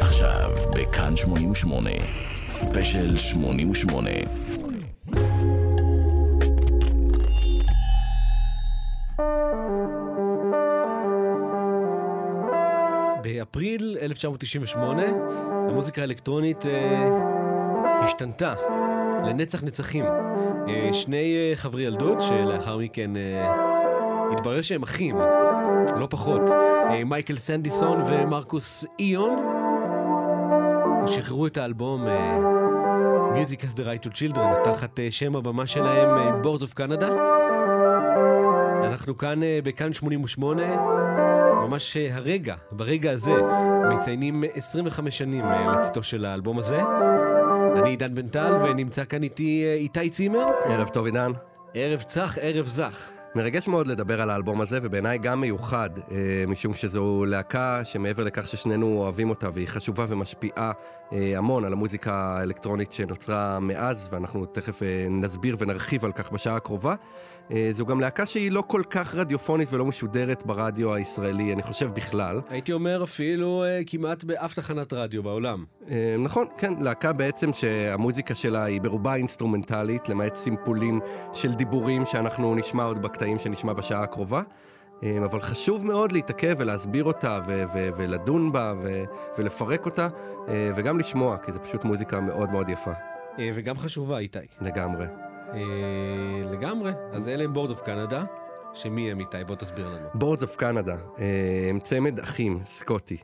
עכשיו בכאן 88, ספיישל 88. באפריל 1998 המוזיקה האלקטרונית אה, השתנתה לנצח נצחים. אה, שני אה, חברי ילדות שלאחר מכן אה, התברר שהם אחים, לא פחות, אה, מייקל סנדיסון ומרקוס איון, שחררו את האלבום אה, Music has the right to children תחת אה, שם הבמה שלהם Board of Canada. אנחנו כאן בכאן 88, ממש הרגע, ברגע הזה, מציינים 25 שנים לצאתו של האלבום הזה. אני עידן בן טל, ונמצא כאן איתי איתי צימר. ערב טוב עידן. ערב צח, ערב זך. מרגש מאוד לדבר על האלבום הזה, ובעיניי גם מיוחד, אה, משום שזו להקה שמעבר לכך ששנינו אוהבים אותה, והיא חשובה ומשפיעה אה, המון על המוזיקה האלקטרונית שנוצרה מאז, ואנחנו תכף אה, נסביר ונרחיב על כך בשעה הקרובה. זו גם להקה שהיא לא כל כך רדיופונית ולא משודרת ברדיו הישראלי, אני חושב בכלל. הייתי אומר אפילו כמעט באף תחנת רדיו בעולם. נכון, כן, להקה בעצם שהמוזיקה שלה היא ברובה אינסטרומנטלית, למעט סימפולים של דיבורים שאנחנו נשמע עוד בקטעים שנשמע בשעה הקרובה. אה, אבל חשוב מאוד להתעכב ולהסביר אותה ו- ו- ולדון בה ו- ולפרק אותה אה, וגם לשמוע, כי זו פשוט מוזיקה מאוד מאוד יפה, אה, וגם חשובה, איתי. לגמרי. לגמרי. אז אלה הם Boards of Canada, שמי הם איתי? בוא תסביר לנו. Boards of Canada, הם צמד אחים סקוטי,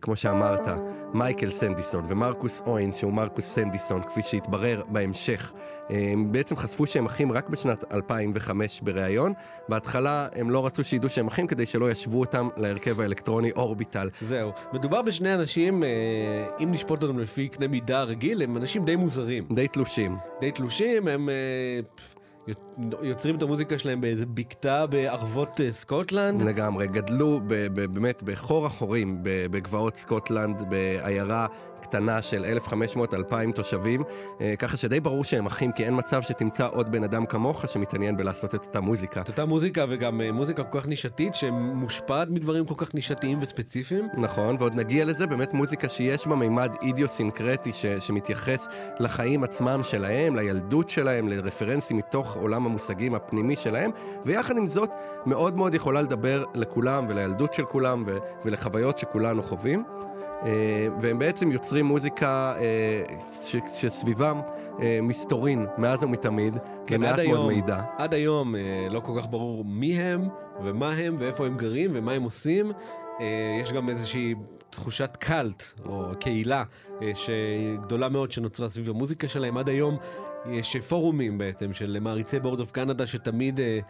כמו שאמרת, מייקל סנדיסון ומרקוס אוין, שהוא מרקוס סנדיסון, כפי שהתברר בהמשך. אה, הם בעצם חשפו שהם אחים רק בשנת 2005 בריאיון. בהתחלה הם לא רצו שידעו שהם אחים כדי שלא ישוו אותם להרכב האלקטרוני אורביטל. זהו. מדובר בשני אנשים, אה, אם נשפוט אותם לפי קנה מידה רגיל, הם אנשים די מוזרים. די תלושים. די תלושים, הם אה, יוצרים את המוזיקה שלהם באיזה בקתה בערבות אה, סקוטלנד. לגמרי, גדלו ב- ב- באמת בחור החורים בגבעות סקוטלנד, בעיירה קטנה של 1,500-2,000 תושבים, אה, ככה שדי ברור שהם אחים, כי אין מצב שתמצא עוד בן אדם כמוך שמתעניין בלעשות את אותה מוזיקה. את אותה מוזיקה וגם אה, מוזיקה כל כך נישתית שמושפעת מדברים כל כך נישתיים וספציפיים. נכון, ועוד נגיע לזה, באמת מוזיקה שיש בה מימד אידיוסינקרטי ש- שמתייחס לחיים עצמם שלהם, לילדות שלהם, לרפרנסים מתוך עולם המושגים הפנימי שלהם, ויחד עם זאת, מאוד מאוד יכולה לדבר לכולם ולילדות של כולם ו- ולחוויות שכולנו חווים. אה, והם בעצם יוצרים מוזיקה אה, ש- שסביבם אה, מסתורין מאז ומתמיד, כן, ומעט מאוד היום, מידע. עד היום אה, לא כל כך ברור מי הם ומה הם ואיפה הם גרים ומה הם עושים. אה, יש גם איזושהי תחושת קאלט או קהילה אה, שגדולה מאוד שנוצרה סביב המוזיקה שלהם. עד היום יש פורומים בעצם של מעריצי בורד אוף קנדה שתמיד... אה,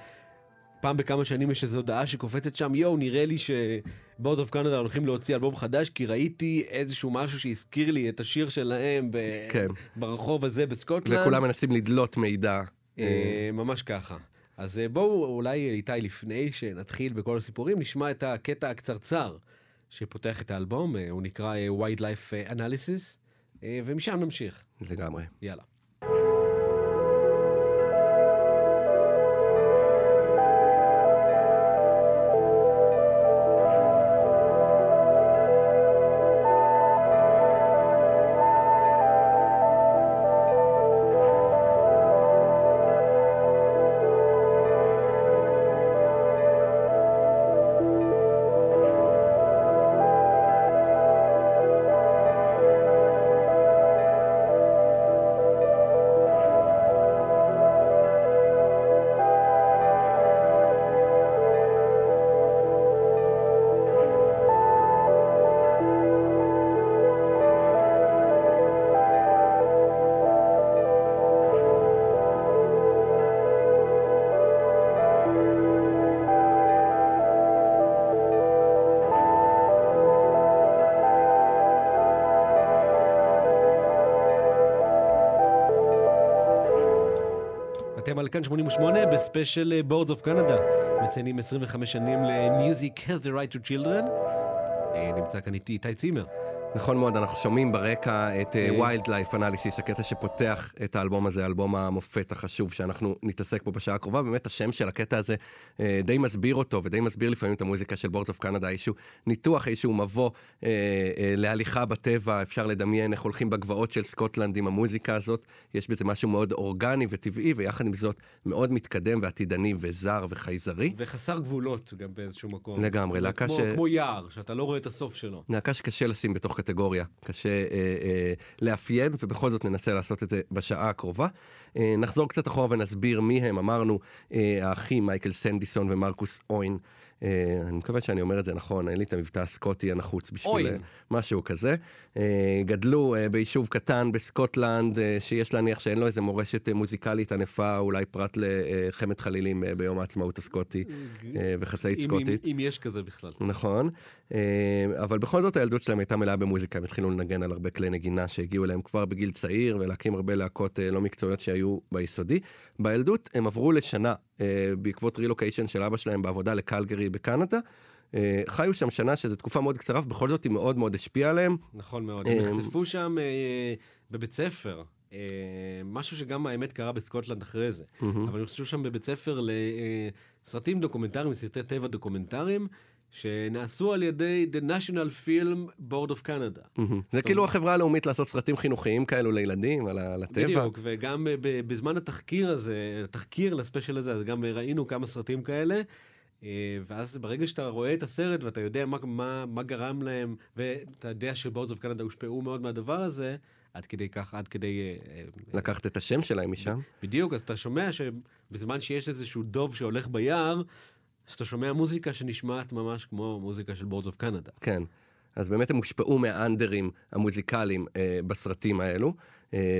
פעם בכמה שנים יש איזו הודעה שקופצת שם, יואו, נראה לי שבורד אוף קנדה הולכים להוציא אלבום חדש, כי ראיתי איזשהו משהו שהזכיר לי את השיר שלהם ב... כן. ברחוב הזה בסקוטלנד. וכולם מנסים לדלות מידע. אה, ממש ככה. אז אה, בואו אולי איתי לפני שנתחיל בכל הסיפורים נשמע את הקטע הקצרצר שפותח את האלבום, אה, הוא נקרא אה, Wildlife Analysis, אה, ומשם נמשיך. לגמרי. יאללה. אתם על כאן 88 בספיישל Boards of Canada. מציינים 25 שנים ל-Music has the right to children. אה, נמצא כאן איתי איתי צימר. נכון מאוד, אנחנו שומעים ברקע את. Wildlife Analysis, הקטע שפותח את האלבום הזה, אלבום המופת החשוב שאנחנו נתעסק בו בשעה הקרובה. באמת השם של הקטע הזה אה, די מסביר אותו, ודי מסביר לפעמים את המוזיקה של Boards of Canada, איזשהו ניתוח, איזשהו מבוא אה, אה, להליכה בטבע, אפשר לדמיין איך הולכים בגבעות של סקוטלנד עם המוזיקה הזאת. יש בזה משהו מאוד אורגני וטבעי, ויחד עם זאת מאוד מתקדם ועתידני וזר וחייזרי. וחסר גבולות גם באיזשהו מקום. לגמרי, להקה ש- כמו יער, שאתה לא רואה את הסוף שלו. להקה שקשה לשים בתוך קטגוריה, קשה אה, אה, לאפיין, ובכל זאת ננסה לעשות את זה בשעה הקרובה. אה, נחזור קצת אחורה ונסביר מי הם. אמרנו, אה, האחים מייקל סנדיסון ומרקוס אוין. אה, אני מקווה שאני אומר את זה נכון, אין לי את המבטא הסקוטי הנחוץ בשביל. אה, משהו כזה. אה, גדלו ביישוב קטן בסקוטלנד, שיש להניח שאין לו איזה מורשת מוזיקלית ענפה, אולי פרט לחמת חלילים ביום העצמאות הסקוטי וחצאית סקוטית. אם, יש כזה בכלל. נכון, אבל בכל זאת הילדות שלהם הייתה מלאה במוזיקה, הם התחילו לנגן על הרבה כלי נגינה שהגיעו אליהם כבר בגיל צעיר, ולהקים הרבה להקות לא מקצועיות שהיו ביסודי. בילדות הם עברו לשנה בעקבות רילוקיישן של אבא שלהם בעבודה לקלגרי בקנדה. אה, חיו שם שנה שזו תקופה מאוד קצרה, ובכל זאת היא מאוד מאוד השפיעה עליהם. נכון מאוד. הם אה, נחשפו שם אה, בבית ספר. אה, משהו שגם האמת קרה בסקוטלנד אחרי זה. אבל הם נחשפו שם בבית ספר לסרטים דוקומנטריים, סרטי טבע דוקומנטריים, שנעשו על ידי The National Film Board of Canada. זה כאילו החברה הלאומית לעשות סרטים חינוכיים כאלו לילדים, על הטבע. בדיוק, וגם בזמן התחקיר הזה, התחקיר לספיישל הזה, אז גם ראינו כמה סרטים כאלה. אה, ואז ברגע שאתה רואה את הסרט ואתה יודע מה, מה, מה גרם להם, ואתה יודע ש Boards of Canada הושפעו מאוד מהדבר הזה, עד כדי כך, עד כדי... אה, אה, לקחת את השם שלהם משם. בדיוק, אז אתה שומע שבזמן שיש איזשהו דוב שהולך ביער, אז אתה שומע מוזיקה שנשמעת ממש כמו מוזיקה של Boards of Canada. כן. אז באמת הם הושפעו מהז'אנרים המוזיקליים אה, בסרטים האלו, אה,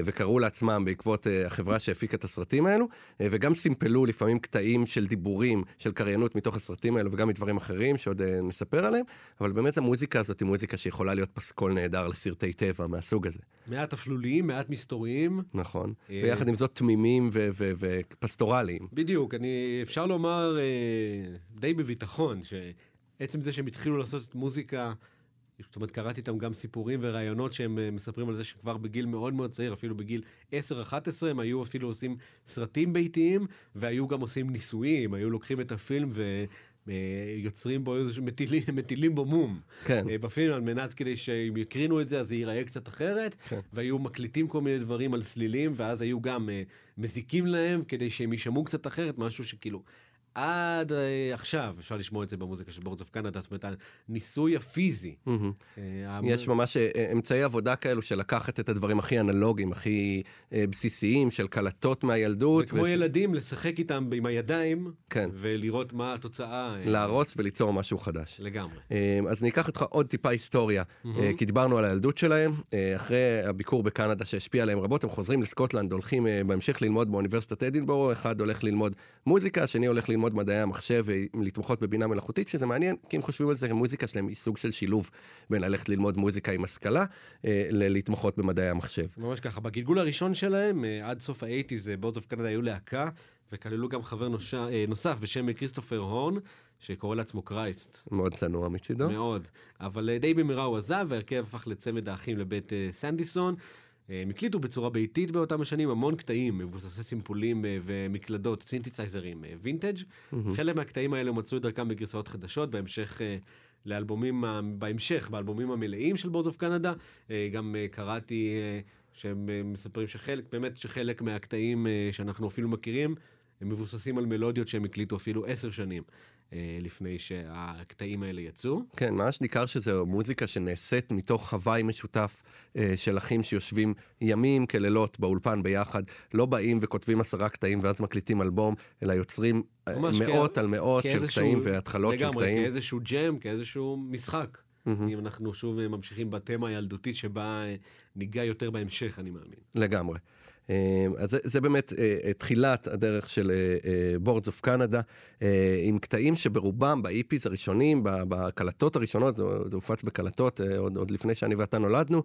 וקראו לעצמם בעקבות אה, החברה שהפיקה את הסרטים האלו, אה, וגם סימפלו לפעמים קטעים של דיבורים, של קריינות מתוך הסרטים האלו, וגם מדברים אחרים שעוד אה, נספר עליהם, אבל באמת המוזיקה הזאת היא מוזיקה שיכולה להיות פסקול נהדר לסרטי טבע מהסוג הזה, מעט אפלוליים, מעט מסתוריים. נכון? אה, ויחד עם זאת תמימים ופסטורליים. בדיוק, אני, אפשר לומר אה, די בביטחון, שעצם זה שהם התחילו לעשות מוזיקה, זאת אומרת, קראתי איתם גם סיפורים וראיונות שהם אה, מספרים על זה שכבר בגיל מאוד מאוד צעיר, אפילו בגיל 10-11, הם היו אפילו עושים סרטים ביתיים, והיו גם עושים ניסויים, היו לוקחים את הפילם ו... אה, בו איזשהו, מטילים, מטילים בו מום. כן. אה, בפילם על מנת כדי שאם יקרינו את זה אז זה ייראה קצת אחרת, כן. והיו מקליטים כל מיני דברים על סלילים, ואז היו גם מזיקים להם כדי שהם יישמעו קצת אחרת, משהו שכאילו... עד אה, עכשיו אפשר לשמוע את זה במוזיקה של Boards of Canada, זאת אומרת, הניסוי הפיזי. אה, יש ממש אה, אמצעי עבודה כאלו של לקחת את הדברים הכי אנלוגיים, הכי בסיסיים, של קלטות מהילדות. וכמו ילדים, לשחק איתם עם הידיים, כן. ולראות מה התוצאה. אה, להרוס וליצור משהו חדש. לגמרי. אז אני אקח אותך עוד טיפה היסטוריה, כי דיברנו על הילדות שלהם. אחרי הביקור בקנדה שהשפיע עליהם רבות, הם חוזרים לסקוטלנד, הולכים בהמשך ללמוד באוניברסיטת אדינבורו, אחד הולך ללמוד מוזיקה, השני הולך ללמוד מדעי המחשב ולהתמחות בבינה מלאכותית, שזה מעניין, כי אם חושבים על זה, המוזיקה שלהם היא סוג של שילוב בין ללכת ללמוד מוזיקה עם השכלה, אה, להתמחות במדעי המחשב. ממש ככה, בגלגול הראשון שלהם, אה, עד סוף האייטיז, Boards of Canada היו להקה, וכללו גם חבר נוס... אה, נוסף בשם כריסטופר הורן, שקורא לעצמו Christ. מאוד צנוע מצידו. מאוד. אבל די במהרה הוא עזב, וההרכב הפך לצמד האחים לבית סנדיסון. אה, הם הקליטו בצורה ביתית באותם השנים המון קטעים, מבוססי סימפולים אה, ומקלדות, סינתסייזרים, אה, וינטג'. חלק מהקטעים האלה מצאו את דרכם בגרסאות חדשות, בהמשך לאלבומים, בהמשך, באלבומים המלאים של Boards of Canada. גם קראתי שהם מספרים שחלק, באמת שחלק מהקטעים שאנחנו אפילו מכירים, הם מבוססים על מלודיות שהם הקליטו אפילו עשר שנים לפני שהקטעים האלה יצאו. כן, ממש ניכר שזו מוזיקה שנעשית מתוך הוואי משותף אה, של אחים שיושבים ימים כלילות באולפן ביחד, לא באים וכותבים עשרה קטעים ואז מקליטים אלבום, אלא יוצרים אה, מאות כ- על מאות של קטעים והתחלות של לגמרי, קטעים. כאיזשהו ג'ם, כאיזשהו משחק. אם אנחנו שוב אה, ממשיכים בתמה הילדותית שבה אה, ניגע יותר בהמשך, אני מאמין. לגמרי. אה, אז זה, זה באמת אה, אה, תחילת הדרך של Boards of Canada, עם קטעים שברובם, ב-EPs הראשונים, בקלטות הראשונות, זה, זה הופץ בקלטות עוד, עוד לפני שאני ואתה נולדנו,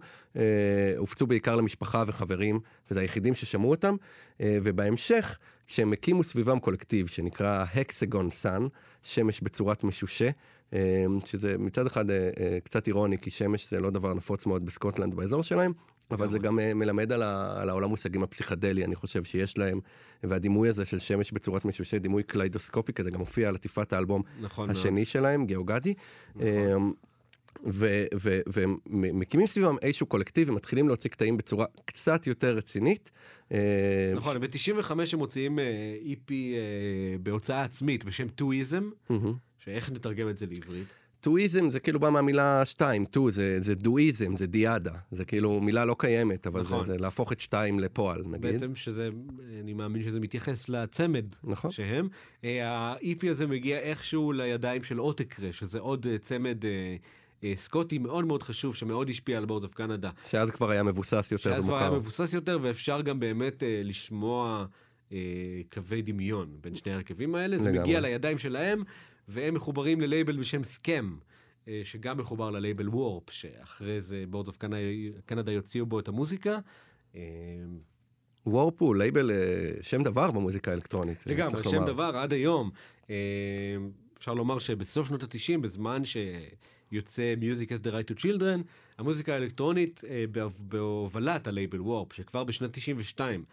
הופצו בעיקר למשפחה וחברים, וזה היחידים ששמעו אותם, ובהמשך, כשהם הקימו סביבם קולקטיב שנקרא Hexagon Sun, שמש בצורת משושה, שזה מצד אחד קצת אירוני, כי שמש זה לא דבר נפוץ מאוד בסקוטלנד באזור שלהם, אבל זה גם אה, מלמד על, ה, על העולם מושגים הפסיכדלי, אני חושב שיש להם, והדימוי הזה של שמש בצורת משושה, דימוי קליידוסקופי כזה, גם מופיע על עטיפת האלבום נכון השני מאוד. שלהם, Geogaddi. נכון. אמ, והם מקימים סביבם איזשהו קולקטיב ומתחילים להוציא קטעים בצורה קצת יותר רצינית. אה, נכון, ב-95 הם מוציאים EP אה, בהוצאה עצמית בשם טואיזם, שאיך נתרגם את זה לעברית? טואיזם זה כאילו בא מהמילה שתיים, טו זה, זה דואיזם, זה דיאדה, זה כאילו מילה לא קיימת, אבל נכון. זה, זה להפוך את שתיים לפועל, נגיד. בעצם שזה, אני מאמין שזה מתייחס לצמד נכון. שהם. אה, ה-EP הזה מגיע איכשהו לידיים של Autechre, שזה עוד אה, צמד... אה, סקוטי מאוד מאוד חשוב שמאוד השפיע על Boards of Canada. שאז כבר היה מבוסס יותר ומוכר. שאז כבר היה מבוסס יותר ואפשר גם באמת אה, לשמוע אה, קווי דמיון בין שני ההרכבים האלה. זה מגיע לידיים שלהם והם מחוברים ללייבל בשם Skam, אה, שגם מחובר ללייבל Warp, שאחרי זה בורד אוף קנדה יוציאו בו את המוזיקה. אה, Warp הוא לייבל אה, שם דבר במוזיקה האלקטרונית. לגמרי, שם לומר. דבר עד היום. אפשר לומר שבסוף שנות ה-90, בזמן שיוצא Music Has the Right to Children, המוזיקה האלקטרונית בהובלת הלייבל Warp, שכבר בשנת 92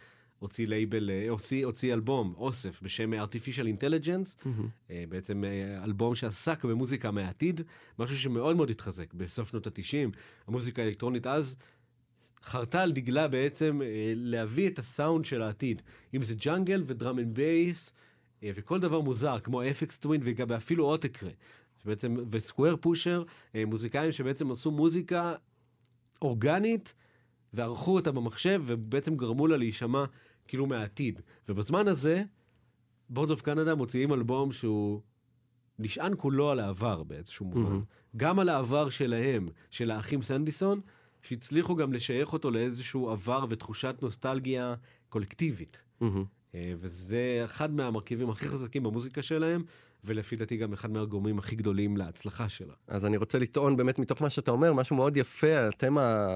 הוציא לייבל, אה, הוציא, הוציא אלבום, אוסף, בשם Artificial Intelligence, mm-hmm. בעצם אה, אלבום שעסק במוזיקה מהעתיד, משהו שמאוד מאוד התחזק בסוף שנות התשעים, המוזיקה האלקטרונית אז חרתה על דגלה בעצם להביא את הסאונד של העתיד, אם זה ג'אנגל ו drum and bass, וכל דבר מוזר, כמו Aphex Twin ואפילו Autechre. שבעצם, ו Squarepusher, מוזיקאים שבעצם עשו מוזיקה אורגנית וערכו אותה במחשב ובעצם גרמו לה להישמע כאילו מהעתיד. ובזמן הזה, Boards of Canada מוציאים אלבום שהוא נשען כולו על העבר באיזשהו מובן. Mm-hmm. גם על העבר שלהם, של האחים סנדיסון, שהצליחו גם לשייך אותו לאיזשהו עבר ותחושת נוסטלגיה קולקטיבית. Mm-hmm. וזה אחד מהמרכיבים הכי חזקים במוזיקה שלהם, ולפי דעתי גם אחד מהגורמים הכי גדולים להצלחה שלה. אז אני רוצה לטעון באמת מתוך מה שאתה אומר, משהו מאוד יפה, התמה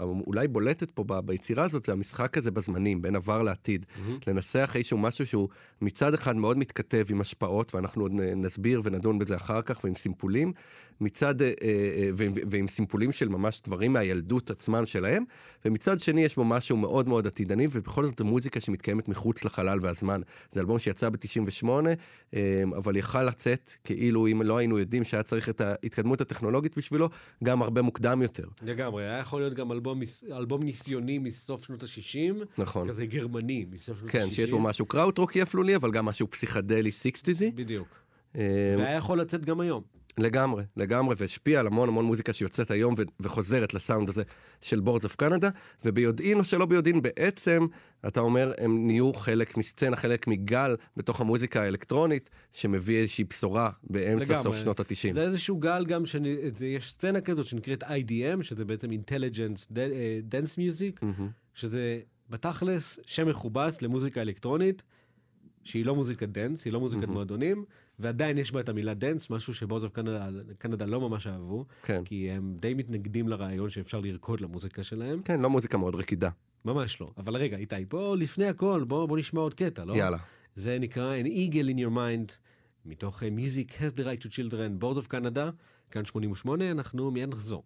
אולי בולטת פה ביצירה הזאת, זה המשחק הזה בזמנים, בין עבר לעתיד. Mm-hmm. לנסח איזשהו משהו שהוא מצד אחד מאוד מתכתב עם השפעות, ואנחנו עוד נסביר ונדון בזה אחר כך, ועם סימפולים, מצד, אה, אה, ועם סימפולים של ממש דברים מהילדות עצמן שלהם, ומצד שני יש בו משהו מאוד מאוד עתידני, ובכל זאת מוזיקה שמתקיימת מחוץ לחלל והזמן. זה אלבום שיצא ב-98, אה, אבל יכל לצאת, כאילו אם לא היינו יודעים שהיה צריך את ההתקדמות הטכנולוגית בשבילו, גם הרבה מוקדם יותר. לגמרי, היה יכול להיות גם אלבום, אלבום ניסיוני מסוף שנות ה-60, נכון. כזה גרמני מסוף שנות ה-60. כן, שיש בו משהו קראוטרוקי אפלולי, אבל גם משהו פסיכדלי סיקסטיזי. בדיוק. והיה יכול לצאת גם היום. לגמרי, לגמרי, והשפיע על המון המון מוזיקה שיוצאת היום ו- וחוזרת לסאונד הזה של Boards of Canada, וביודעין או שלא ביודעין, בעצם, אתה אומר, הם נהיו חלק מסצנה, חלק מגל בתוך המוזיקה האלקטרונית, שמביא איזושהי בשורה באמצע לגמרי. סוף שנות ה-90. זה איזשהו גל גם, שאני, זה, יש סצנה כזאת שנקראת IDM, שזה בעצם Intelligence Dance Music, mm-hmm. שזה בתכלס שם מכובס למוזיקה אלקטרונית, שהיא לא מוזיקת דנס, היא לא מוזיקת mm-hmm. מועדונים. ועדיין יש בה את המילה דנס, משהו ש Boards of Canada, Canada לא ממש אהבו, כן. כי הם די מתנגדים לרעיון שאפשר לרקוד למוזיקה שלהם. כן, לא מוזיקה מאוד רקידה. ממש לא. אבל רגע, איתי, בוא לפני הכל, בוא, בוא נשמע עוד קטע, לא? יאללה. זה נקרא An Eagle in Your Mind, מתוך אה, Music Has the Right to Children, Boards of Canada, כאן 88, אנחנו מיד נחזור.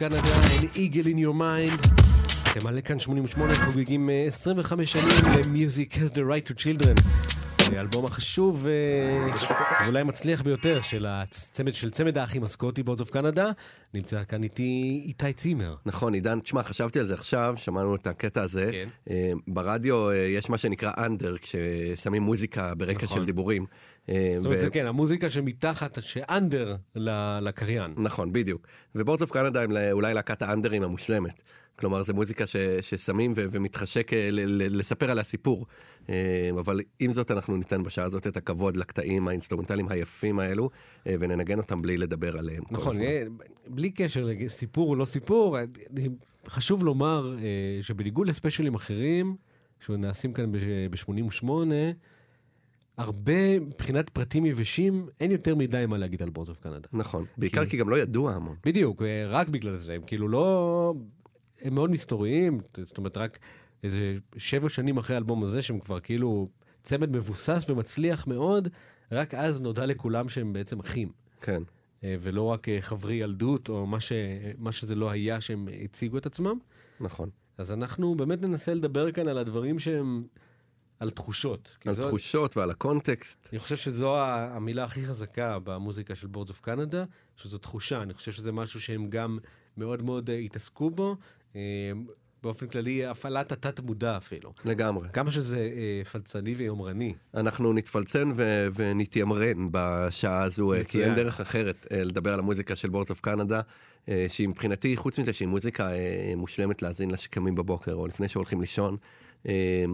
Canada, an eagle in your mind. אתם מעלה כאן 88 חוגגים אה, 25 שנים ל-Music has the right to children. האלבום החשוב אה, ואולי המצליח ביותר של הצמד, של צמד האחים הסקוטי, Boards of Canada. נמצא כאן איתי איתי צימר. נכון, עידן, תשמע, חשבתי על זה עכשיו, שמענו את הקטע הזה. כן. אה, ברדיו אה, יש מה שנקרא אנדר, כששמים מוזיקה ברקע נכון. של דיבורים. אה, זאת אומרת, ו- כן, המוזיקה שמתחת, שאנדר לקריין. נכון, בדיוק. ו Boards of Canada הם אולי להקת האנדרייטד המושלמת. כלומר, זו מוזיקה ש, ששמים ו, ומתחשק אה, ל, ל, לספר עליה סיפור. אה, אבל עם זאת, אנחנו ניתן בשעה הזאת את הכבוד לקטעים האינסטרומנטליים היפים האלו, אה, וננגן אותם בלי לדבר עליהם. נכון, בלי קשר לסיפור או לא סיפור, חשוב לומר שבניגוד לספיישלים אחרים, שנעשים כאן ב-88, הרבה מבחינת פרטים יבשים, אין יותר מדי מה להגיד על Boards of Canada. נכון, בעיקר כי גם לא ידוע המון. בדיוק, רק בגלל זה, הם כאילו לא... הם מאוד מסתוריים, זאת אומרת, רק איזה שבע שנים אחרי האלבום הזה, שהם כבר כאילו צמד מבוסס ומצליח מאוד, רק אז נודע לכולם שהם בעצם אחים. כן. אה, ולא רק אה, חברי ילדות, או מה, ש, מה שזה לא היה שהם הציגו את עצמם. נכון. אז אנחנו באמת ננסה לדבר כאן על הדברים שהם, על תחושות. על זו- תחושות ועל הקונטקסט. אני חושב שזו המילה הכי חזקה במוזיקה של Boards of Canada, שזו תחושה. אני חושב שזה משהו שהם גם מאוד מאוד אה, התעסקו בו. אה, באופן כללי, הפעלת התת-מודע אפילו. לגמרי. כמה שזה אה, פלצני ויומרני. אנחנו נתפלצן ו- ונתיימרן בשעה הזו, אה, כי מצוין. אין דרך אחרת אה, לדבר על המוזיקה של Boards of Canada, אה, שהיא מבחינתי, חוץ מזה שהיא מוזיקה אה, מושלמת להאזין לה שקמים בבוקר או לפני שהולכים לישון, אה,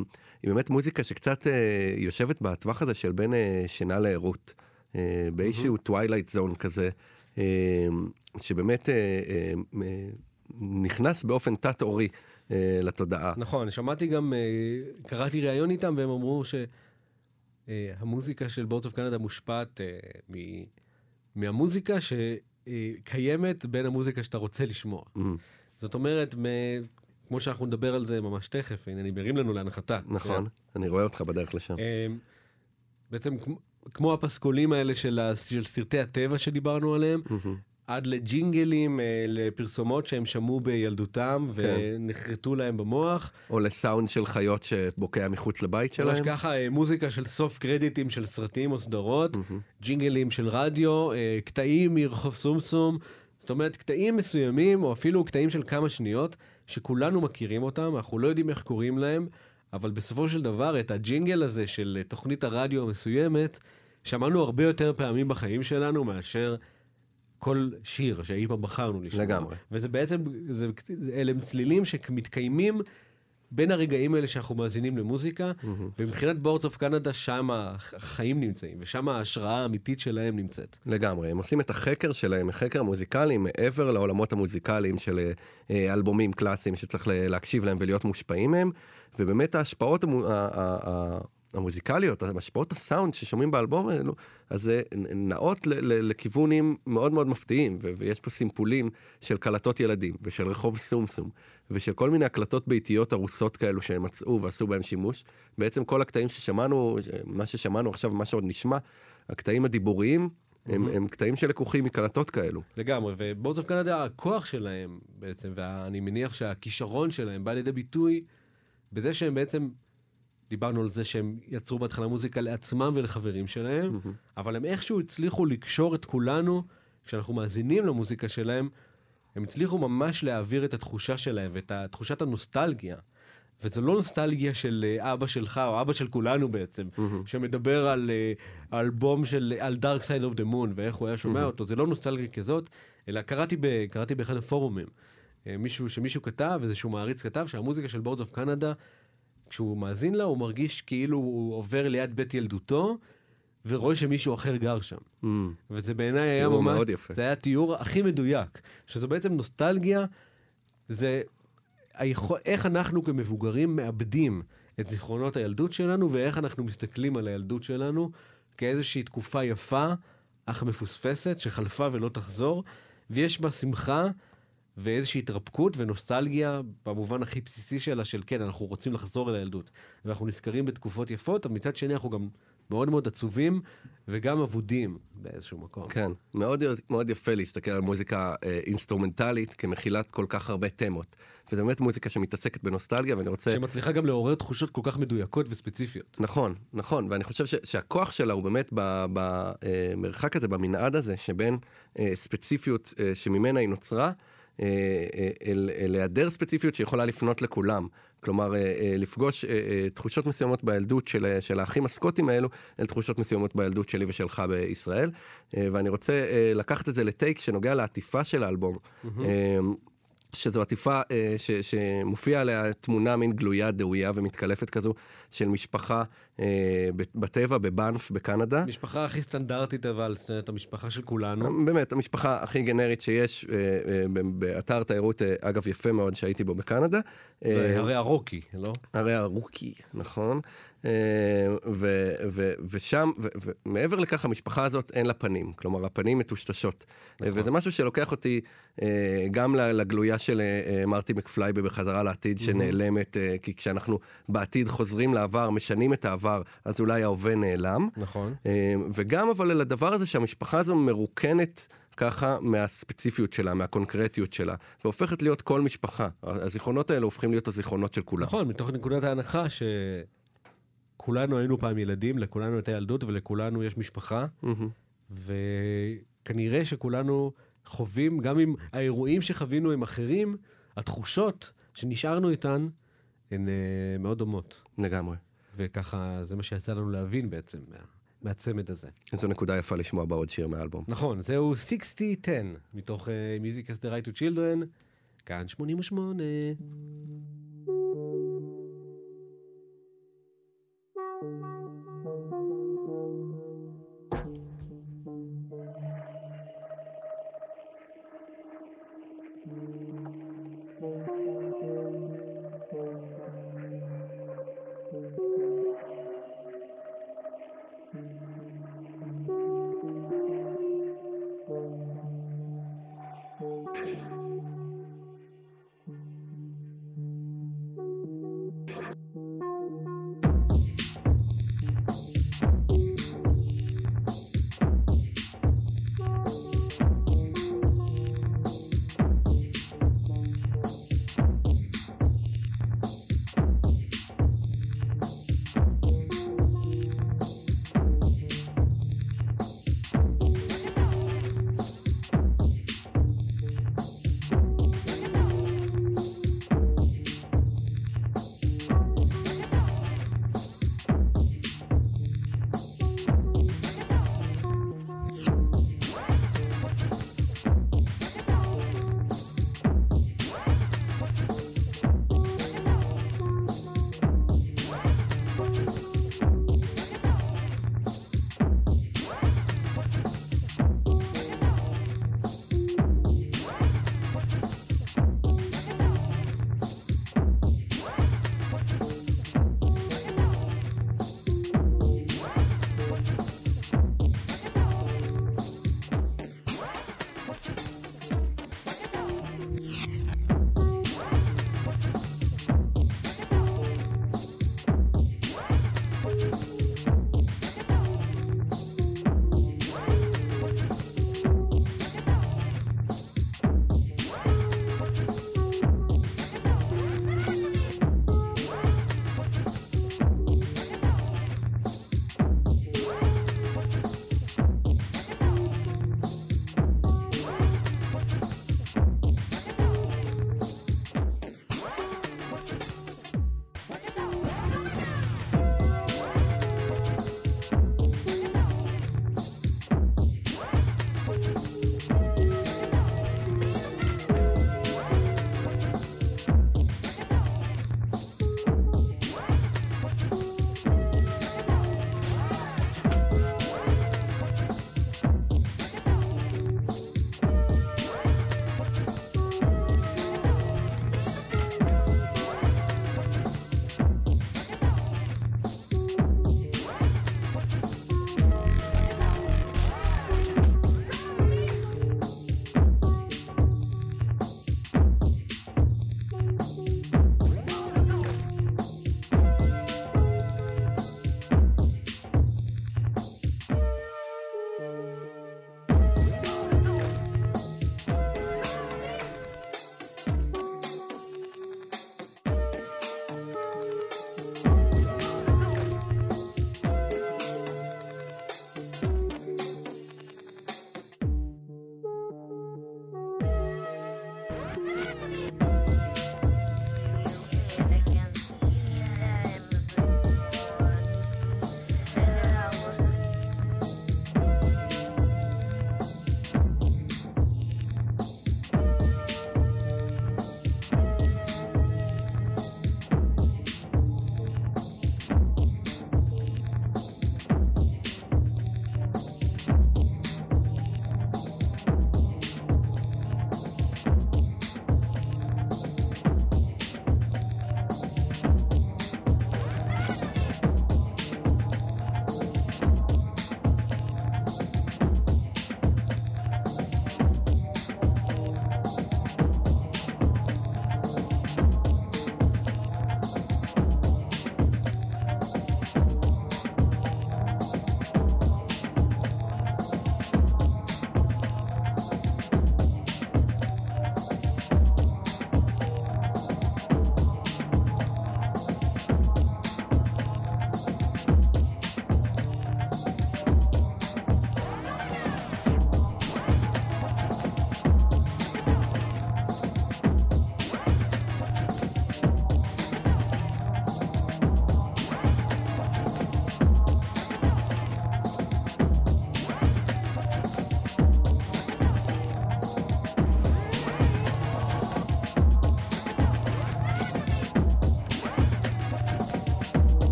היא באמת מוזיקה שקצת אה, יושבת בטווח הזה של בין אה, שינה לערות, אה, באיזשהו twilight zone כזה, אה, שבאמת אה, אה, אה, נכנס באופן תת-עורי אה, לתודעה. נכון, שמעתי גם, אה, קראתי ראיון איתם והם אמרו שהמוזיקה של Boards of Canada מושפעת אה, מ- מהמוזיקה שקיימת בין המוזיקה שאתה רוצה לשמוע. Mm, זאת אומרת, מ- כמו שאנחנו נדבר על זה ממש תכף, הנה אני מרים לנו להנחתה. נכון, אני רואה אותך בדרך לשם. אה, בעצם כמו- הפסקולים האלה של, של סרטי הטבע שדיברנו עליהם, מהמם. עד לג'ינגלים, אה, לפרסומות שהם שמעו בילדותם כן. ונחרטו להם במוח. או לסאונד של חיות שבוקע מחוץ לבית ממש שלהם. ככה, אה, מוזיקה של סוף קרדיטים של סרטים או סדרות, מהמם. ג'ינגלים של רדיו, אה, קטעים מרחוב סומסום, זאת אומרת קטעים מסוימים או אפילו קטעים של כמה שניות שכולנו מכירים אותם, אנחנו לא יודעים איך קוראים להם, אבל בסופו של דבר את הג'ינגל הזה של תוכנית הרדיו המסוימת, שמענו הרבה יותר פעמים בחיים שלנו מאשר כל שיר שאי פעם בחרנו לשמוע. לגמרי. וזה בעצם, זה, אלה הם צלילים שמתקיימים בין הרגעים האלה שאנחנו מאזינים למוזיקה, ומבחינת Boards of Canada שם החיים נמצאים, ושם ההשראה האמיתית שלהם נמצאת. לגמרי, הם עושים את החקר שלהם, החקר המוזיקלי, מעבר לעולמות המוזיקליים של אה, אלבומים קלאסיים שצריך להקשיב להם ולהיות מושפעים מהם, ובאמת ההשפעות המוזיקליות, השפעות הסאונד ששומעים באלבום האלו, אז זה נעות לכיוונים מאוד מאוד מפתיעים, ויש פה סימפולים של קלטות ילדים, ושל רחוב סומסום, ושל כל מיני הקלטות ביתיות הרוסות כאלו שהם מצאו ועשו בהם שימוש. בעצם כל הקטעים ששמענו, מה ששמענו עכשיו ומה שעוד נשמע, הקטעים הדיבוריים, הם, הם קטעים שלקוחים מקלטות כאלו. לגמרי, ו Boards of Canada, הכוח שלהם בעצם, ואני מניח שהכישרון שלהם בא לידי ביטוי בזה שהם בעצם, דיברנו על זה שהם יצרו בהתחלה מוזיקה לעצמם ולחברים שלהם, אבל הם איכשהו הצליחו לקשור את כולנו, כשאנחנו מאזינים למוזיקה שלהם, הם הצליחו ממש להעביר את התחושה שלהם ואת תחושת הנוסטלגיה. וזו לא נוסטלגיה של אה, אבא שלך או אבא של כולנו בעצם, שמדבר על אה, האלבום של, על Dark Side of the Moon ואיך הוא היה שומע אותו, זה לא נוסטלגיה כזאת, אלא קראתי, ב, קראתי באחד הפורומים, אה, מישהו, שמישהו כתב, איזשהו מעריץ כתב, שהמוזיקה של Boards of Canada, כשהוא מאזין לה הוא מרגיש כאילו הוא עובר ליד בית ילדותו, ורואה שמישהו אחר גר שם. Mm, וזה בעיניי היה תיאור ממש, מאוד יפה. זה היה התיאור הכי מדויק, שזו בעצם נוסטלגיה, זה היכול, איך אנחנו כמבוגרים מאבדים את זיכרונות הילדות שלנו, ואיך אנחנו מסתכלים על הילדות שלנו כאיזושהי תקופה יפה, אך מפוספסת, שחלפה ולא תחזור, ויש בה שמחה ואיזושהי התרפקות ונוסטלגיה במובן הכי בסיסי שלה, של כן, אנחנו רוצים לחזור אל הילדות, ואנחנו נזכרים בתקופות יפות, אבל מצד שני אנחנו גם מאוד מאוד עצובים וגם אבודים באיזשהו מקום. כן, מאוד, מאוד יפה להסתכל על מוזיקה אה, אינסטרומנטלית כמכילת כל כך הרבה תמות. וזו באמת מוזיקה שמתעסקת בנוסטלגיה, ואני רוצה... שמצליחה גם לעורר תחושות כל כך מדויקות וספציפיות. נכון, נכון, ואני חושב ש, שהכוח שלה הוא באמת במרחק הזה, במנעד הזה, שבין אה, ספציפיות אה, שממנה היא נוצרה, אה, אה, אל, אל היעדר ספציפיות שיכולה לפנות לכולם. כלומר, אה, אה, לפגוש אה, אה, תחושות מסוימות בילדות של, אה, של האחים הסקוטים האלו, אל תחושות מסוימות בילדות שלי ושלך בישראל. אה, ואני רוצה אה, לקחת את זה לטייק שנוגע לעטיפה של האלבום. אה, שזו עטיפה אה, ש, שמופיע עליה תמונה מין גלויה, דאויה ומתקלפת כזו של משפחה אה, בטבע בבאנף בקנדה. משפחה הכי סטנדרטית אבל, זאת אומרת, המשפחה של כולנו. באמת, המשפחה הכי גנרית שיש אה, אה, באתר תיירות, אה, אגב, יפה מאוד שהייתי בו בקנדה. אה, הרי הרוקי, לא? הרי הרוקי, נכון? אה, ו- ו- ושם, ו- ומעבר לכך, המשפחה הזאת אין לה פנים. כלומר, הפנים מטושטשות. נכון. וזה משהו שלוקח אותי אה, גם לגלויה של אה, אה, מרטי מקפלייבי בחזרה לעתיד, שנעלמת, אה, כי כשאנחנו בעתיד חוזרים לעבר, משנים את העבר, אז אולי ההווה נעלם. נכון. אה, וגם אבל על הדבר הזה שהמשפחה הזו מרוקנת ככה מהספציפיות שלה, מהקונקרטיות שלה, והופכת להיות כל משפחה. הזיכרונות האלה הופכים להיות הזיכרונות של כולם. נכון, מתוך נקודת ההנחה שכולנו היינו פעם ילדים, לכולנו הייתה ילדות ולכולנו יש משפחה, מהמם. וכנראה שכולנו חווים, גם אם האירועים שחווינו הם אחרים, התחושות שנשארנו איתן הן אה, מאוד דומות. לגמרי. וככה זה מה שיצא לנו להבין בעצם מה, מהצמד הזה. איזו נקודה יפה לשמוע בעוד שיר מהאלבום. נכון, זהו 60-10 מתוך uh, Music as the Right to Children, כאן 88.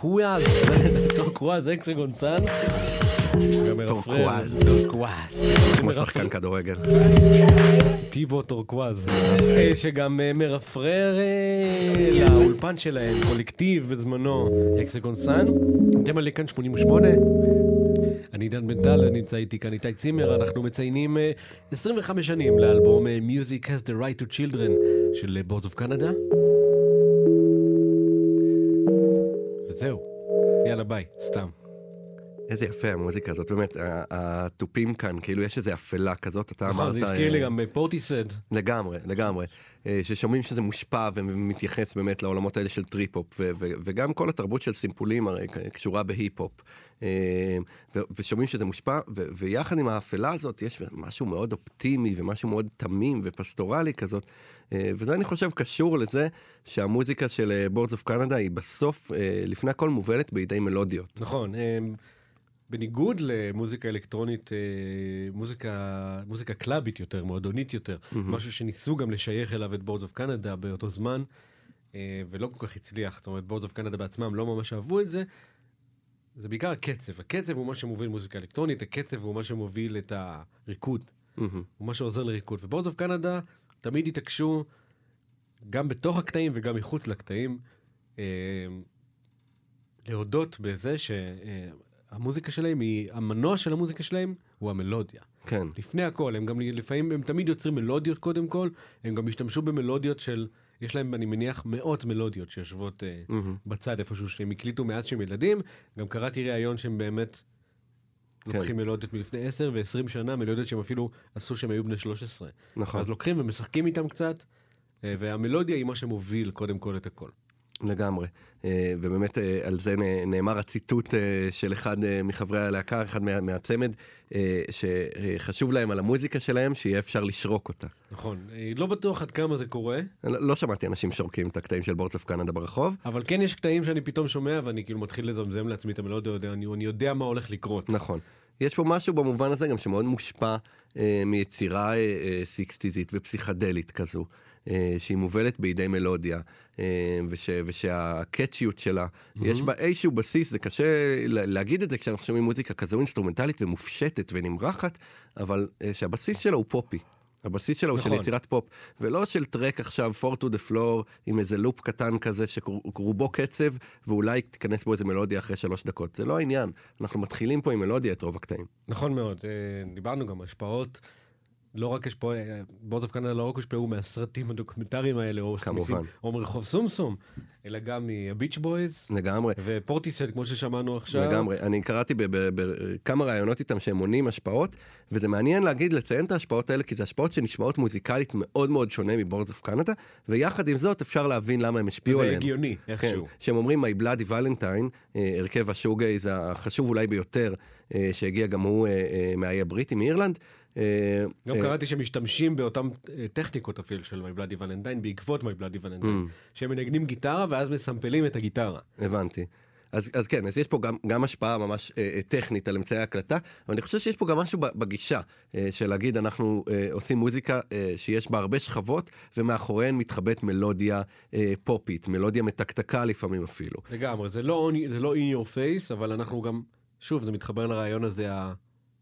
Turquoise, Turquoise Hexagon Sun. Turquoise. Turquoise. כמו שחקן כדורגל. טיבו Turquoise. אה, שגם אה, מרפרר אה, לאולפן שלהם, קולקטיב בזמנו, Hexagon Sun. אתם על כאן 88. אני עידן בן טל, נמצא איתי כאן איתי צימר, אנחנו מציינים אה, 25 שנים לאלבום Music has the right to children של אה, Boards of Canada. וזהו, יאללה ביי, סתם. איזה יפה המוזיקה הזאת, באמת, התופים כאן, כאילו יש איזו אפלה כזאת, אתה אמרת... נכון, זה הזכיר לי אה, גם פורטיסד. לגמרי, לגמרי. אה, ששומעים שזה מושפע ומתייחס באמת לעולמות האלה של טריפ-הופ, וגם כל התרבות של סימפולים הרי קשורה בהיפ-הופ. אה, ושומעים שזה מושפע, ויחד עם האפלה הזאת יש משהו מאוד אופטימי ומשהו מאוד תמים ופסטורלי כזאת. וזה אני חושב קשור לזה שהמוזיקה של Boards of Canada היא בסוף, לפני הכל מובלת בידי מלודיות. נכון, בניגוד למוזיקה אלקטרונית, אה, מוזיקה, מוזיקה קלאבית יותר, מועדונית יותר, משהו שניסו גם לשייך אליו את Boards of Canada באותו זמן, אה, ולא כל כך הצליח, זאת אומרת Boards of Canada בעצמם לא ממש אהבו את זה. זה בעיקר הקצב, הקצב הוא מה שמוביל מוזיקה אלקטרונית, הקצב הוא מה שמוביל את הריקוד, מהמם. הוא מה שעוזר לריקוד. ו Boards of Canada תמיד התעקשו, גם בתוך הקטעים וגם מחוץ לקטעים, אה, להודות בזה שהמוזיקה שלהם היא, המנוע של המוזיקה שלהם הוא המלודיה. כן. לפני הכל, הם גם לפעמים, הם תמיד יוצרים מלודיות קודם כל, הם גם השתמשו במלודיות של, יש להם, אני מניח, מאות מלודיות שיושבות מהמם. בצד איפשהו שהם הקליטו מאז שהם ילדים. גם קראתי ראיון שהם באמת כן. לוקחים מלודיות מלפני 10 ו-20 שנה, מלודיות שהם אפילו עשו שהם היו בני 13. נכון. אז לוקחים ומשחקים איתם קצת, אה, והמלודיה היא מה שמוביל קודם כל את הכל. לגמרי. אה, ובאמת אה, על זה נאמר הציטוט אה, של אחד מחברי הלהקה, אחד מה- מהצמד, שחשוב להם על המוזיקה שלהם, שיהיה אפשר לשרוק אותה. נכון, לא בטוח עד כמה זה קורה, לא לא שמעתי אנשים שורקים את הקטעים של Boards of Canada ברחוב. אבל כן יש קטעים שאני פתאום שומע ואני כאילו מתחיל לזמזם לעצמי את המלודיה, יודע- אני, אני יודע מה הולך לקרות. נכון. יש פה משהו במובן הזה גם שמאוד מושפע אה, מיצירה אה, אה, סיקסטיזית ופסיכדלית כזו, שהיא מובלת בידי מלודיה, אה, וש, ושהקאצ'יות שלה, mm-hmm. יש בה איזשהו בסיס, זה קשה לה- להגיד את זה כשאנחנו שומעים מוזיקה כזו אינסטרומנטלית ומופשטת ונמרחת, אבל אה, שהבסיס שלה הוא פופי. הבסיס שלה הוא של נכון. יצירת פופ, ולא של track עכשיו, four to the floor, עם איזה לופ קטן כזה שרובו קצב, ואולי תיכנס בו איזה מלודיה אחרי שלוש דקות. זה לא העניין. אנחנו מתחילים פה עם מלודיה את רוב הקטעים. נכון מאוד, אה, דיברנו גם השפעות, לא רק השפעות, Boards of Canada לא רק הושפעו מהסרטים הדוקומנטריים האלה, או כמובן. או מרחוב סומסום, אלא גם מה Beach Boys לגמרי. ופורטיסד כמו ששמענו עכשיו. לגמרי. אני קראתי בכמה ראיונות איתם שהם מונים השפעות, וזה מעניין להגיד, לציין את ההשפעות האלה, כי זה השפעות שנשמעות מוזיקלית מאוד מאוד שונה מ Boards of Canada, ויחד עם זאת אפשר להבין למה הם השפיעו זה עליהם. הגיוני, כן, איכשהו. שהם אומרים My Bloody Valentine, אה, הרכב השוגייז החשוב אולי ביותר, אה, שהגיע גם הוא אה, מהאי הבריטי, מאירלנד. אה, גם אה, קראתי שמשתמשים באותן אה, טכניקות אפילו של My Bloody Valentine בעקבות Bloody Valentine, Mm. שהם מנגנים גיטרה ואז מסמפלים את הגיטרה. הבנתי. אז, אז כן, אז יש פה גם, גם השפעה ממש אה, טכנית על אמצעי ההקלטה, אבל אני חושב שיש פה גם משהו בגישה אה, של להגיד, אנחנו אה, עושים מוזיקה אה, שיש בה הרבה שכבות, ומאחוריהן מתחבאת מלודיה אה, פופית, מלודיה מתקתקה לפעמים אפילו. לגמרי, זה לא, זה לא in your face, אבל אנחנו גם, שוב, זה מתחבר לרעיון הזה ה...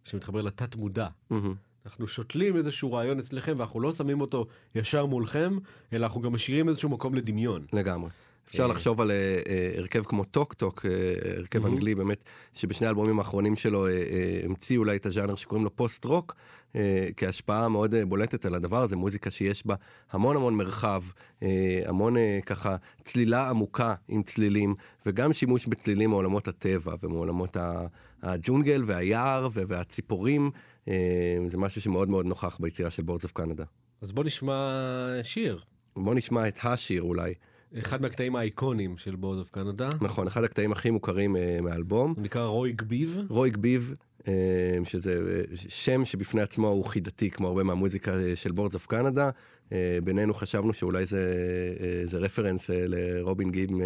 שמתחבר לתת מודע. מהמם. אנחנו שותלים איזשהו רעיון אצלכם ואנחנו לא שמים אותו ישר מולכם, אלא אנחנו גם משאירים איזשהו מקום לדמיון. לגמרי. אפשר אה. לחשוב על אה, אה, הרכב כמו טוק טוק, הרכב. אנגלי באמת, שבשני האלבומים האחרונים שלו המציא אולי את הז'אנר שקוראים לו פוסט רוק, כהשפעה מאוד בולטת על הדבר הזה, מוזיקה שיש בה המון המון מרחב, המון ככה צלילה עמוקה עם צלילים, וגם שימוש בצלילים מעולמות הטבע ומעולמות הג'ונגל והיער והציפורים, זה משהו שמאוד מאוד נוכח ביצירה של Boards of Canada. אז בוא נשמע שיר, בואו נשמע את השיר אולי. אחד מהקטעים האיקונים של Boards of Canada, נכון, אחד הקטעים הכי מוכרים אה, מהאלבום. הוא נקרא Roygbiv. Roygbiv, אה, שזה אה, שם שבפני עצמו הוא חידתי, כמו הרבה מהמוזיקה אה, של Boards of Canada. אה, בינינו חשבנו שאולי זה, אה, זה רפרנס אה, לרובין גיב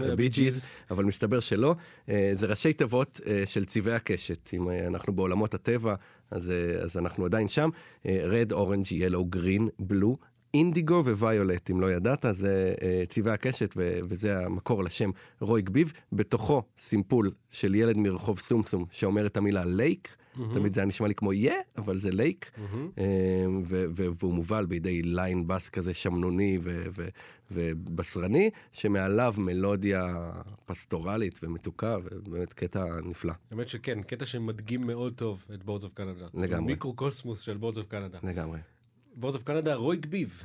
מהבי ג'יז, אבל מסתבר שלא. אה, זה ראשי תיבות אה, של צבעי הקשת. אם אה, אנחנו בעולמות הטבע, אז, אה, אז אנחנו עדיין שם. red, orange, yellow, green, blue, indigo violet, אם לא ידעת, זה אה, צבעי הקשת, ו- וזה המקור לשם Roygbiv. בתוכו סימפול של ילד מרחוב סומסום שאומר את המילה lake. תמיד זה היה נשמע לי כמו yeah, אבל זה lake. אה, ו- ו- והוא מובל בידי line bass כזה שמנוני ו- ו- ובשרני, שמעליו מלודיה פסטורלית ומתוקה, ובאמת קטע נפלא. האמת שכן, קטע שמדגים מאוד טוב את Boards of Canada. לגמרי. מיקרו-קוסמוס של Boards of Canada. לגמרי. בורדס אוף קנדה, רוי גביב.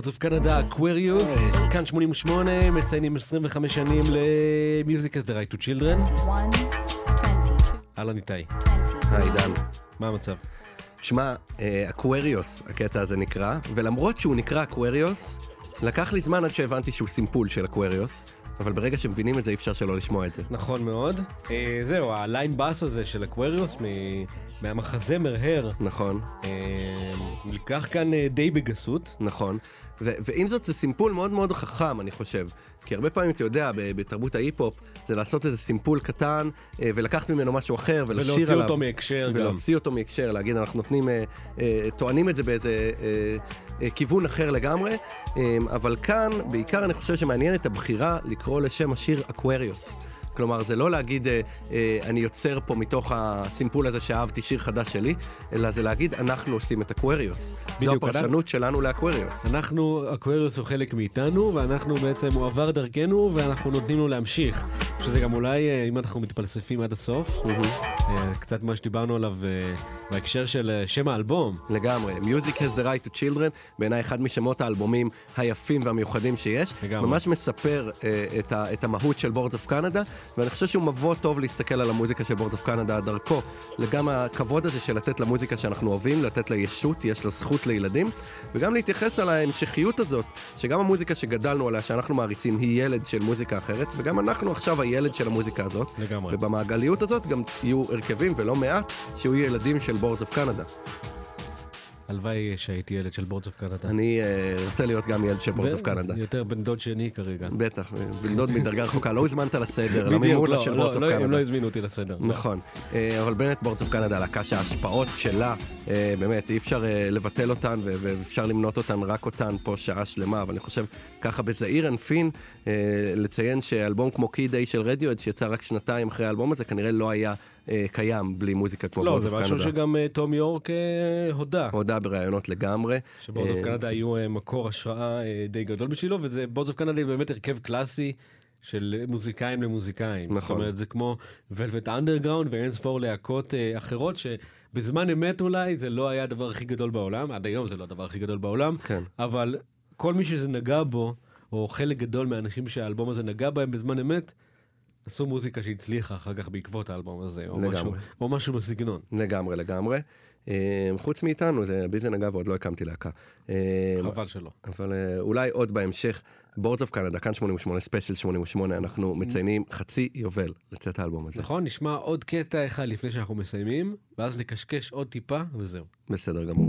Boards of Canada, Aquarius, כאן 88, מציינים 25 שנים ל- Music has the right to children. אהלן איתי. היי דן. מה המצב? שמע, Aquarius, הקטע הזה נקרא, ולמרות שהוא נקרא Aquarius, לקח לי זמן עד שהבנתי שהוא סימפול של Aquarius, אבל ברגע שמבינים את זה אי אפשר שלא לשמוע את זה. נכון מאוד. אה, זהו, ה line bass הזה של Aquarius מ- מהמחזמר Hair, נכון, אה, נלקח כאן אה, די בגסות. נכון. ו- ועם זאת זה סימפול מאוד מאוד חכם, אני חושב. כי הרבה פעמים, אתה יודע, בתרבות ההיפ-הופ, זה לעשות איזה סימפול קטן, אה, ולקחת ממנו משהו אחר, ולשיר עליו. ולהוציא אותו מהקשר גם. ולהוציא אותו מהקשר, להגיד, אנחנו נותנים, אה, אה, טוענים את זה באיזה כיוון אחר לגמרי, אבל כאן, בעיקר אני חושב שמעניין את הבחירה לקרוא לשם השיר Aquarius. כלומר, זה לא להגיד, אה, אה, אני יוצר פה מתוך הסימפול הזה שאהבתי שיר חדש שלי, אלא זה להגיד, אנחנו עושים את Aquarius. זו הפרשנות שלנו ל Aquarius. אנחנו, Aquarius הוא חלק מאיתנו, ואנחנו בעצם, הוא עבר דרכנו, ואנחנו נותנים לו להמשיך. שזה גם אולי, אה, אם אנחנו מתפלספים עד הסוף, אה, קצת מה שדיברנו עליו אה, בהקשר של שם האלבום. לגמרי. Music has the right to children, בעיניי אחד משמות האלבומים היפים והמיוחדים שיש. לגמרי. ממש מספר את, ה, את המהות של Boards of Canada, ואני חושב שהוא מבוא טוב להסתכל על המוזיקה של Boards of Canada דרכו. וגם הכבוד הזה של לתת למוזיקה שאנחנו אוהבים, לתת לה ישות, יש לה זכות לילדים, וגם להתייחס על ההמשכיות הזאת, שגם המוזיקה שגדלנו עליה, שאנחנו מעריצים, היא ילד של מוזיקה אחרת, וגם אנחנו עכשיו הילד של המוזיקה הזאת. לגמרי. ובמעגליות הזאת גם יהיו הרכבים, ולא מעט, שיהיו ילדים של Boards of Canada. הלוואי שהייתי ילד של Boards of Canada. אני אה, רוצה להיות גם ילד של Boards of Canada. יותר בן דוד שני כרגע. בטח, בן דוד מדרגה רחוקה, לא הוזמנת לסדר, בדיוק, למימונה לא, של לא, Boards of לא, הם Canada. לא הזמינו אותי לסדר. נכון, אה, אבל באמת Boards of Canada, להקה שההשפעות שלה, אה, באמת, אי אפשר אה, לבטל אותן ואפשר למנות אותן, רק אותן פה שעה שלמה, אבל אני חושב ככה בזעיר אנפין, אה, לציין שאלבום כמו Kid A של רדיואד, שיצא רק שנתיים אחרי האלבום הזה, כנראה לא היה אה, קיים בלי מוזיקה כמו לא, Boards זה of משהו Canada. שגם אה, תום יורק אה, הודה. הודה בראיונות לגמרי. ש Boards of אה, Canada היו אה, מקור השראה אה, די גדול בשבילו, וזה Boards of Canada באמת הרכב קלאסי של מוזיקאים למוזיקאים. נכון. זאת אומרת, זה כמו ולווט אנדרגראונד ואין ספור להקות אה, אחרות, שבזמן אמת אולי זה לא היה הדבר הכי גדול בעולם, עד היום זה לא הדבר הכי גדול בעולם, כן. אבל כל מי שזה נגע בו, או חלק גדול מהאנשים שהאלבום הזה נגע בהם בזמן אמת, עשו מוזיקה שהצליחה אחר כך בעקבות האלבום הזה, או, לגמרי. משהו, או משהו בסגנון. לגמרי, לגמרי. אה, חוץ מאיתנו, זה בי זה נגע ועוד לא הקמתי להקה. אה, חבל שלא. אבל אה, אולי עוד בהמשך, Boards of Canada, כאן 88, ספיישל 88, אנחנו מציינים חצי יובל לצאת האלבום הזה. נכון, נשמע עוד קטע אחד לפני שאנחנו מסיימים, ואז נקשקש עוד טיפה, וזהו. בסדר גמור.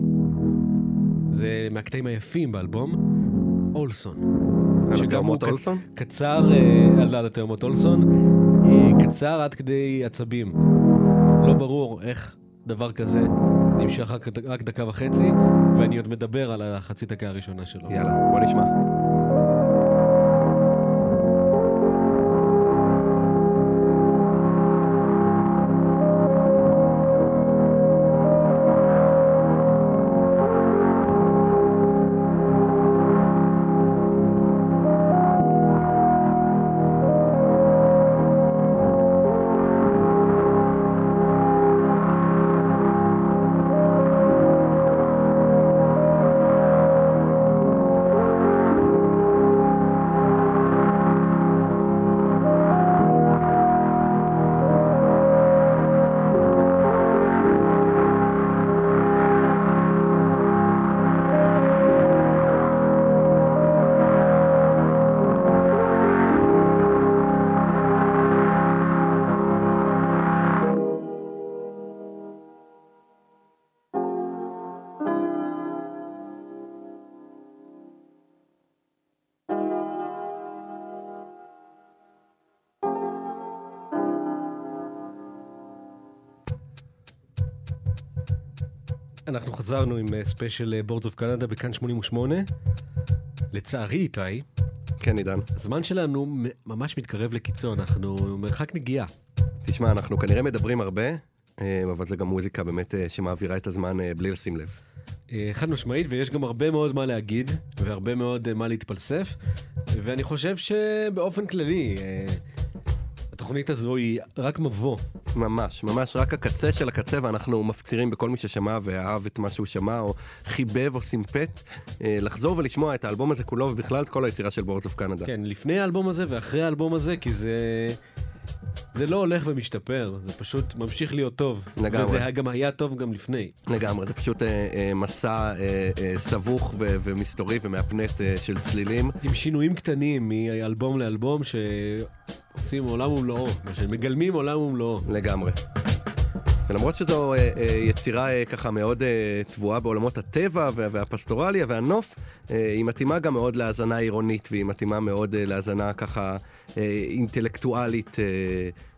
זה מהקטעים היפים באלבום, Olson. שגם הוא Olson? קצר, אה, על התאומות אולסון, אה, קצר עד כדי עצבים. לא ברור איך דבר כזה נמשך רק דקה וחצי, ואני עוד מדבר על החצי דקה הראשונה שלו. יאללה, בוא נשמע. אנחנו חזרנו עם ספיישל Boards of Canada בכאן 88. לצערי, איתי, כן, עידן. הזמן שלנו ממש מתקרב לקיצון, אנחנו מרחק נגיעה. תשמע, אנחנו כנראה מדברים הרבה, אה, אבל זה גם מוזיקה באמת אה, שמעבירה את הזמן אה, בלי לשים לב. חד משמעית, ויש גם הרבה מאוד מה להגיד, והרבה מאוד מה להתפלסף, ואני חושב שבאופן כללי, התוכנית הזו היא רק מבוא. ממש, ממש רק הקצה של הקצה, ואנחנו מפצירים בכל מי ששמע ואהב את מה שהוא שמע, או חיבב או סימפט, אה, לחזור ולשמוע את האלבום הזה כולו, ובכלל את כל היצירה של Boards of Canada. כן, לפני האלבום הזה ואחרי האלבום הזה, כי זה... זה לא הולך ומשתפר, זה פשוט ממשיך להיות טוב. לגמרי. וזה היה- גם היה טוב גם לפני. לגמרי, זה פשוט אה, אה, מסע אה, אה, סבוך ו- ומסתורי ומהפנט אה, של צלילים. עם שינויים קטנים מאלבום לאלבום שעושים עולם ומלואו, שמגלמים עולם ומלואו. לגמרי. ולמרות שזו אה, אה, יצירה אה, ככה מאוד אה, טבועה בעולמות הטבע וה- והפסטורליה והנוף, אה, היא מתאימה גם מאוד להאזנה עירונית, והיא מתאימה מאוד אה, להאזנה ככה אה, אינטלקטואלית אה,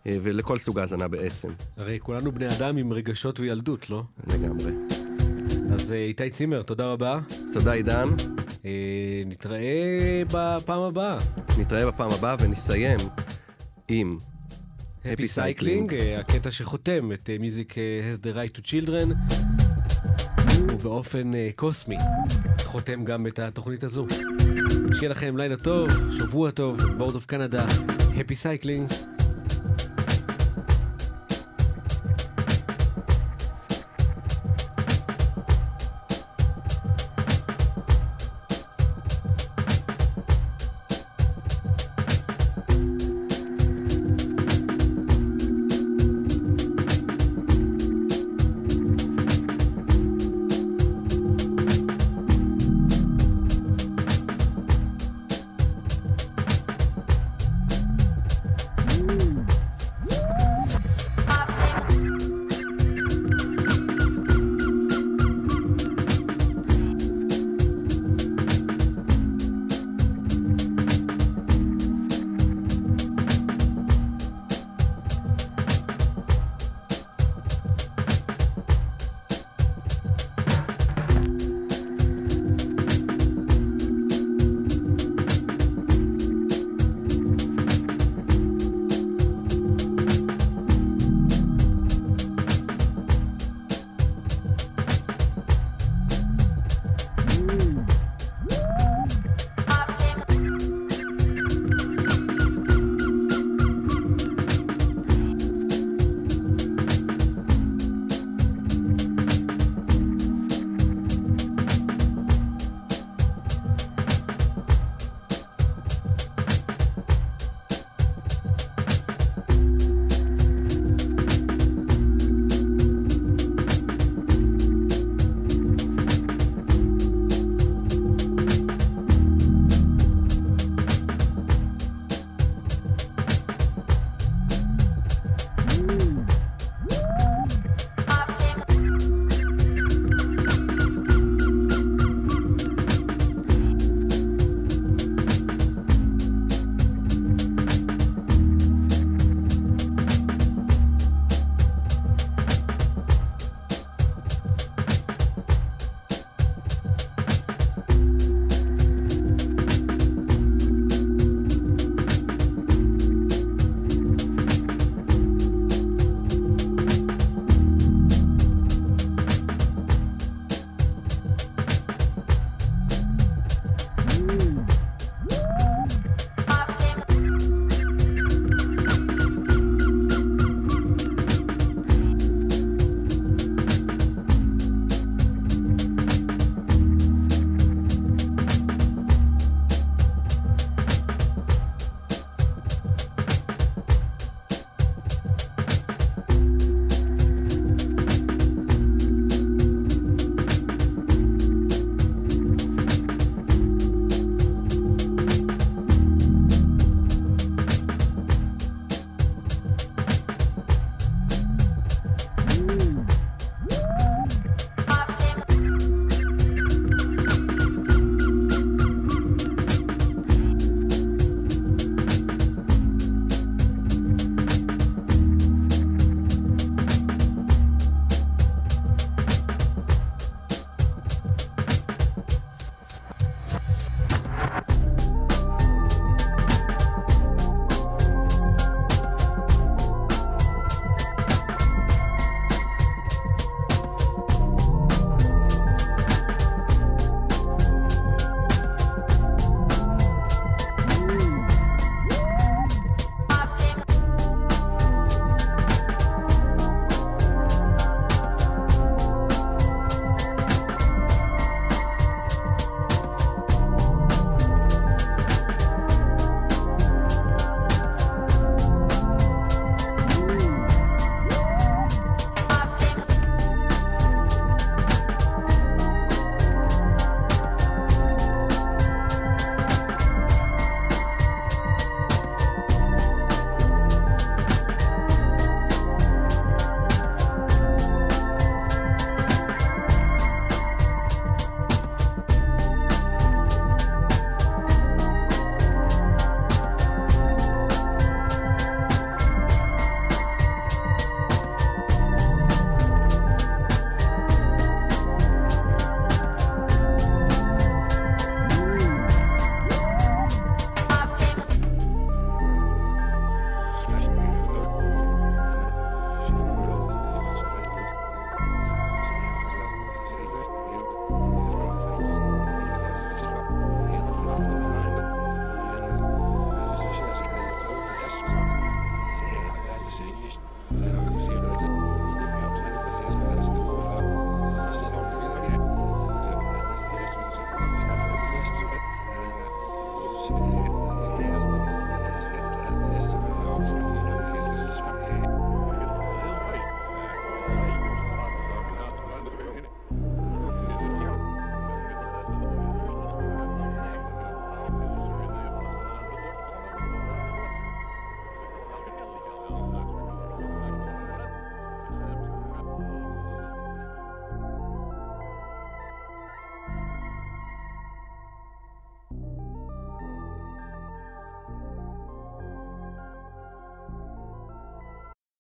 אה, ולכל סוג האזנה בעצם. הרי כולנו בני אדם עם רגשות וילדות, לא? לגמרי. אז אה, איתי צימר, תודה רבה. תודה עידן, אה, נתראה בפעם הבאה. נתראה בפעם הבאה ונסיים עם Happy Cycling. אה, הקטע שחותם את אה, Music אה, has the right to children, ובאופן קוסמי חותם גם את התוכנית הזו. שיהיה לכם לילה טוב, שבוע טוב, בורד אוף קנדה, Happy Cycling.